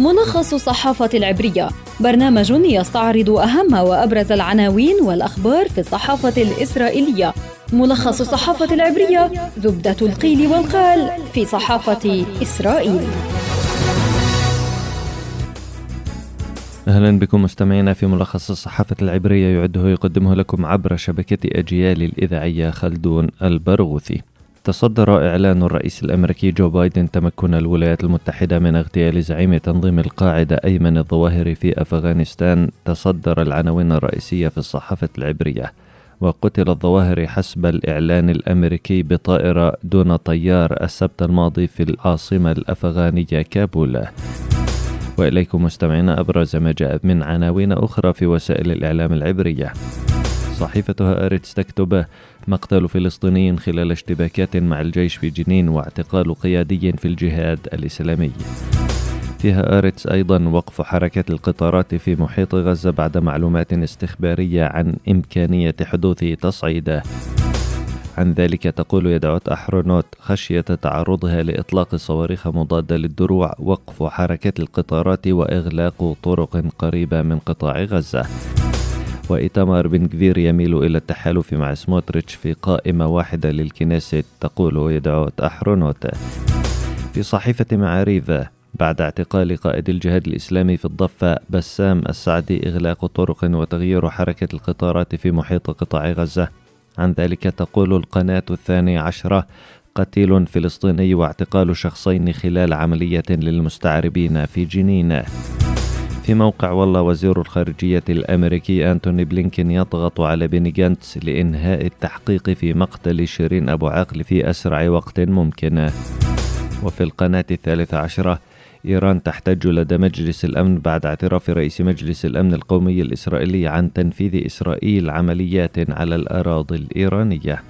ملخص الصحافة العبرية. برنامج يستعرض أهم وأبرز العناوين والأخبار في الصحافة الإسرائيلية. ملخص الصحافة العبرية زبدة القيل والقال في صحافة إسرائيل. أهلا بكم مستمعينا في ملخص الصحافة العبرية يعده ويقدمه لكم عبر شبكة أجيال الإذاعية خلدون البرغوثي. تصدر إعلان الرئيس الأمريكي جو بايدن تمكن الولايات المتحدة من اغتيال زعيم تنظيم القاعدة أيمن الظواهري في أفغانستان تصدر العناوين الرئيسية في الصحافة العبرية. وقتل الظواهري حسب الإعلان الأمريكي بطائرة دون طيار السبت الماضي في العاصمة الأفغانية كابول. وإليكم مستمعينا أبرز ما جاء من عناوين أخرى في وسائل الإعلام العبرية. صحيفة هآرتس تكتب مقتل فلسطيني خلال اشتباكات مع الجيش في جنين واعتقال قيادي في الجهاد الإسلامي. في هآرتس أيضا وقف حركة القطارات في محيط غزة بعد معلومات استخبارية عن إمكانية حدوث تصعيد عن ذلك تقول يدعوت أحرونوت خشية تعرضها لإطلاق صواريخ مضادة للدروع وقف حركة القطارات وإغلاق طرق قريبة من قطاع غزة. وإيتمار بن كفير يميل إلى التحالف مع سموتريتش في قائمة واحدة للكنيست تقول يدعوت أحرونوت في صحيفة معاريف بعد اعتقال قائد الجهاد الإسلامي في الضفة بسام السعدي إغلاق طرق وتغيير حركة القطارات في محيط قطاع غزة. عن ذلك تقول القناة الثانية عشرة قتيل فلسطيني واعتقال شخصين خلال عملية للمستعربين في جنين. في موقع والله وزير الخارجية الأمريكي أنتوني بلينكين يضغط على بيني جانتس لإنهاء التحقيق في مقتل شيرين أبو عقل في أسرع وقت ممكن وفي القناة الثالثة عشرة إيران تحتج لدى مجلس الأمن بعد اعتراف رئيس مجلس الأمن القومي الإسرائيلي عن تنفيذ إسرائيل عمليات على الأراضي الإيرانية.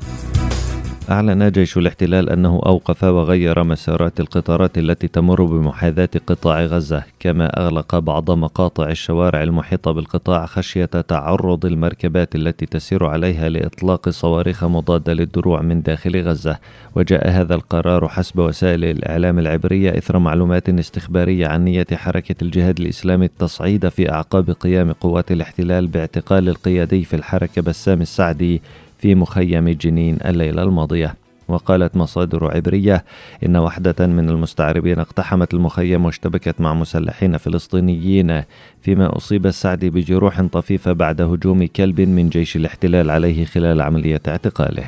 أعلن جيش الاحتلال أنه أوقف وغير مسارات القطارات التي تمر بمحاذاة قطاع غزة، كما أغلق بعض مقاطع الشوارع المحيطة بالقطاع خشية تعرض المركبات التي تسير عليها لإطلاق صواريخ مضادة للدروع من داخل غزة، وجاء هذا القرار حسب وسائل الإعلام العبرية إثر معلومات استخبارية عن نية حركة الجهاد الإسلامي التصعيد في أعقاب قيام قوات الاحتلال باعتقال القيادي في الحركة بسام السعدي في مخيم جنين الليلة الماضية. وقالت مصادر عبرية إن وحدة من المستعربين اقتحمت المخيم واشتبكت مع مسلحين فلسطينيين فيما أصيب السعدي بجروح طفيفة بعد هجوم كلب من جيش الاحتلال عليه خلال عملية اعتقاله.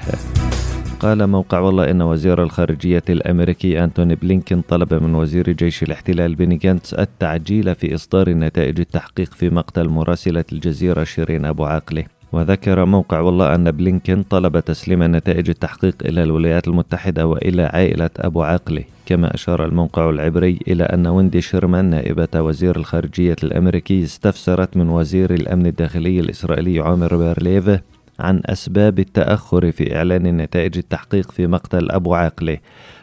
قال موقع والا إن وزير الخارجية الأمريكي أنتوني بلينكين طلب من وزير جيش الاحتلال بيني جانتس التعجيل في إصدار نتائج التحقيق في مقتل مراسلة الجزيرة شيرين أبو عاقلة. وذكر موقع والا أن بلينكين طلب تسليم نتائج التحقيق إلى الولايات المتحدة وإلى عائلة أبو عاقلة كما أشار الموقع العبري إلى أن ويندي شيرمان نائبة وزير الخارجية الأمريكي استفسرت من وزير الأمن الداخلي الإسرائيلي عامر بيرليف عن أسباب التأخر في إعلان نتائج التحقيق في مقتل أبو عاقلة.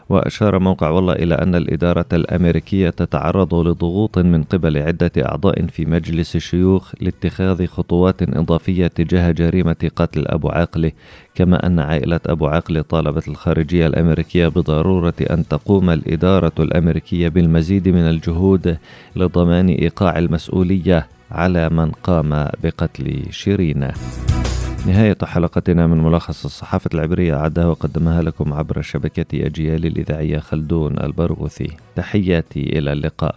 وأشار موقع والله إلى أن الإدارة الأمريكية تتعرض لضغوط من قبل عدة أعضاء في مجلس الشيوخ لاتخاذ خطوات إضافية تجاه جريمة قتل أبو عاقلة كما أن عائلة أبو عاقلة طالبت الخارجية الأمريكية بضرورة أن تقوم الإدارة الأمريكية بالمزيد من الجهود لضمان إيقاع المسؤولية على من قام بقتل شيرين نهاية حلقتنا من ملخص الصحافة العبرية أعدها وقدمها لكم عبر شبكة أجيال الإذاعية خلدون البرغوثي. تحياتي إلى اللقاء.